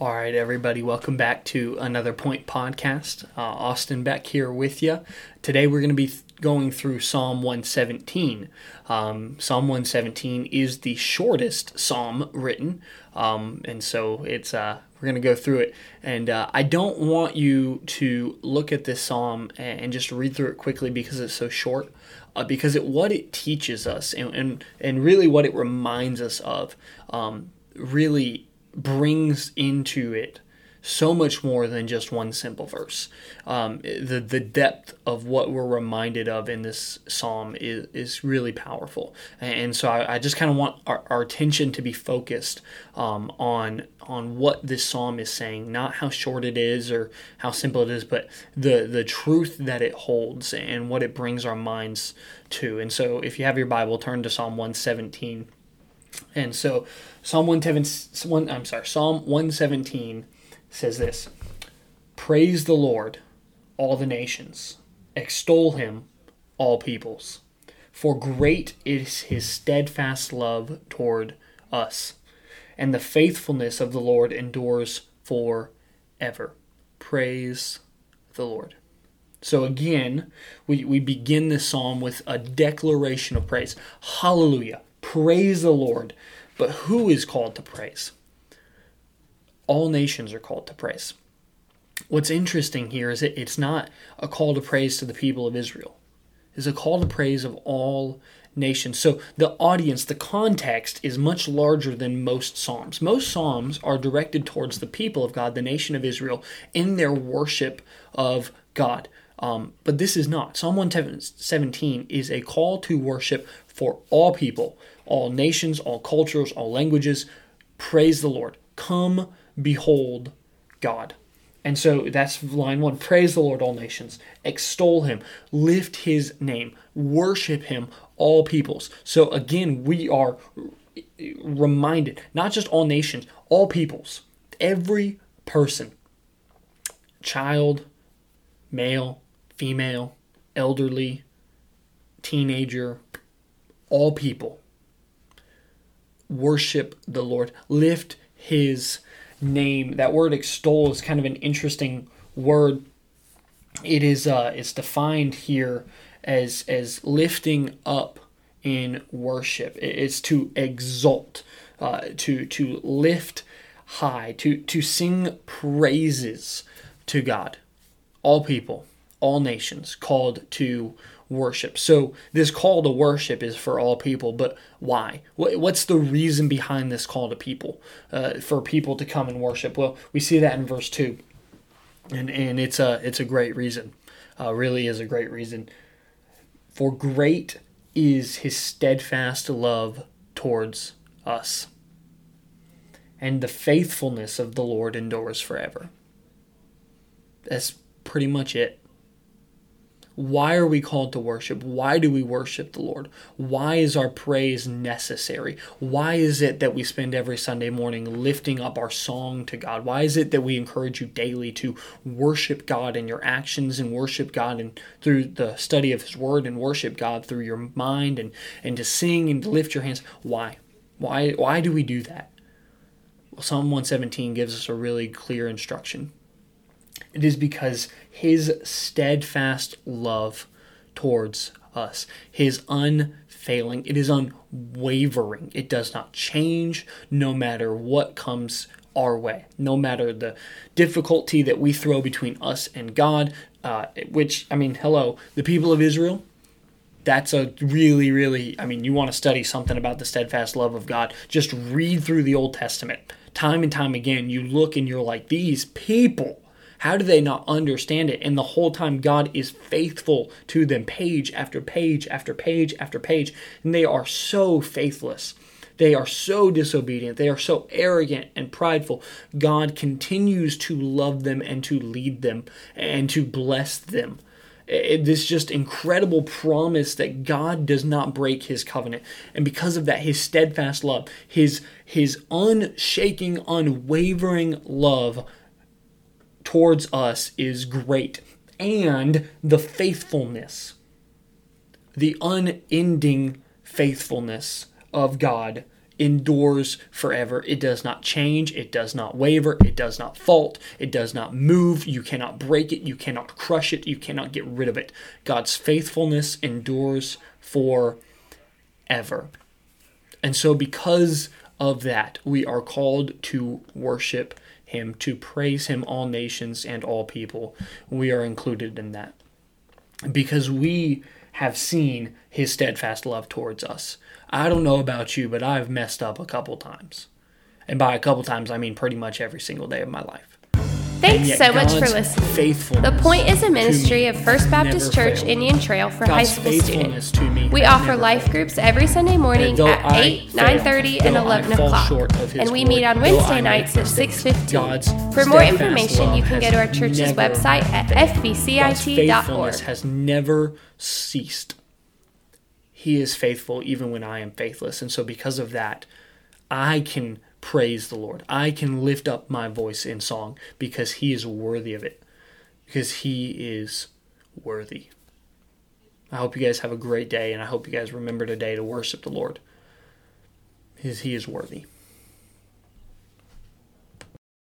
All right, everybody, welcome back to another Point Podcast. Uh, Austin Beck here with you. Today we're going to be th- going through Psalm 117. Um, psalm 117 is the shortest psalm written, um, and so it's uh, we're going to go through it. And uh, I don't want you to look at this psalm and, just read through it quickly because it's so short. Uh, because it what it teaches us and, and and really what it reminds us of um, really brings into it so much more than just one simple verse. Um, the the depth of what we're reminded of in this psalm is, is really powerful, and so I, I just kind of want our, our, attention to be focused um, on on what this psalm is saying, not how short it is or how simple it is, but the the truth that it holds and what it brings our minds to. And so, if you have your Bible, turn to Psalm one seventeen. And so Psalm 117, I'm sorry, Psalm 117 says this Praise the Lord, all the nations, extol him, all peoples. For great is his steadfast love toward us, and the faithfulness of the Lord endures forever. Praise the Lord. So again, we, we begin this psalm with a declaration of praise. Hallelujah. Praise the Lord. But who is called to praise? All nations are called to praise. What's interesting here is that it's not a call to praise to the people of Israel. It's a call to praise of all nations. So the audience, the context is much larger than most psalms. Most psalms are directed towards the people of God, the nation of Israel, in their worship of God. Um, but this is not. Psalm 117 is a call to worship for all people, all nations, all cultures, all languages. Praise the Lord. Come behold God. And so that's line one. Praise the Lord, all nations. Extol him. Lift his name. Worship him, all peoples. So again, we are reminded, not just all nations, all peoples. Every person, child, male, female, elderly, teenager, all people worship the Lord, lift his name. That word extol is kind of an interesting word. It is uh, it's defined here as as lifting up in worship. It's to exalt, uh, to to lift high, to to sing praises to God. All people, all nations called to worship. So this call to worship is for all people, but why? What's the reason behind this call to people, uh, for people to come and worship? Well, we see that in verse two, and and it's a it's a great reason, uh, really is a great reason. For great is His steadfast love towards us, and the faithfulness of the Lord endures forever. That's pretty much it. Why are we called to worship? Why do we worship the Lord? Why is our praise necessary? Why is it that we spend every Sunday morning lifting up our song to God? Why is it that we encourage you daily to worship God in your actions and worship God and through the study of His Word and worship God through your mind and, and to sing and to lift your hands? Why? Why why do we do that? Well, Psalm 117 gives us a really clear instruction. It is because his steadfast love towards us, his unfailing, it is unwavering. It does not change no matter what comes our way, no matter the difficulty that we throw between us and God, uh, which, I mean, hello, the people of Israel, that's a really, really, I mean, you want to study something about the steadfast love of God, just read through the Old Testament. Time and time again, you look and you're like, these people how do they not understand it? And the whole time, God is faithful to them, page after page after page after page. And they are so faithless They are so disobedient. They are so arrogant and prideful. God continues to love them and to lead them and to bless them. It, this just incredible promise that God does not break his covenant. And because of that, his steadfast love, his, his unshaking, unwavering love towards us is great. And the faithfulness, the unending faithfulness of God endures forever. It does not change, it does not waver, it does not fault, it does not move. You cannot break it, you cannot crush it, you cannot get rid of it. God's faithfulness endures forever. And so, because of that, we are called to worship Him, to praise Him, all nations and all people. We are included in that. Because we have seen His steadfast love towards us. I don't know about you, but I've messed up a couple times. And by a couple times, I mean pretty much every single day of my life. Thanks so much for listening. The Point is a ministry of First Baptist Church failed. Indian Trail for God's high school students. we offer life groups every Sunday morning at 8, 9.30, and 11 o'clock. And we meet on Wednesday nights at 6.15. For more information, you can go to our church's website at fbcit.org. has never ceased. He is faithful even when I am faithless. And so because of that, I can praise the Lord. I can lift up my voice in song because He is worthy of it, because He is worthy. I hope you guys have a great day, and I hope you guys remember today to worship the Lord. He is worthy.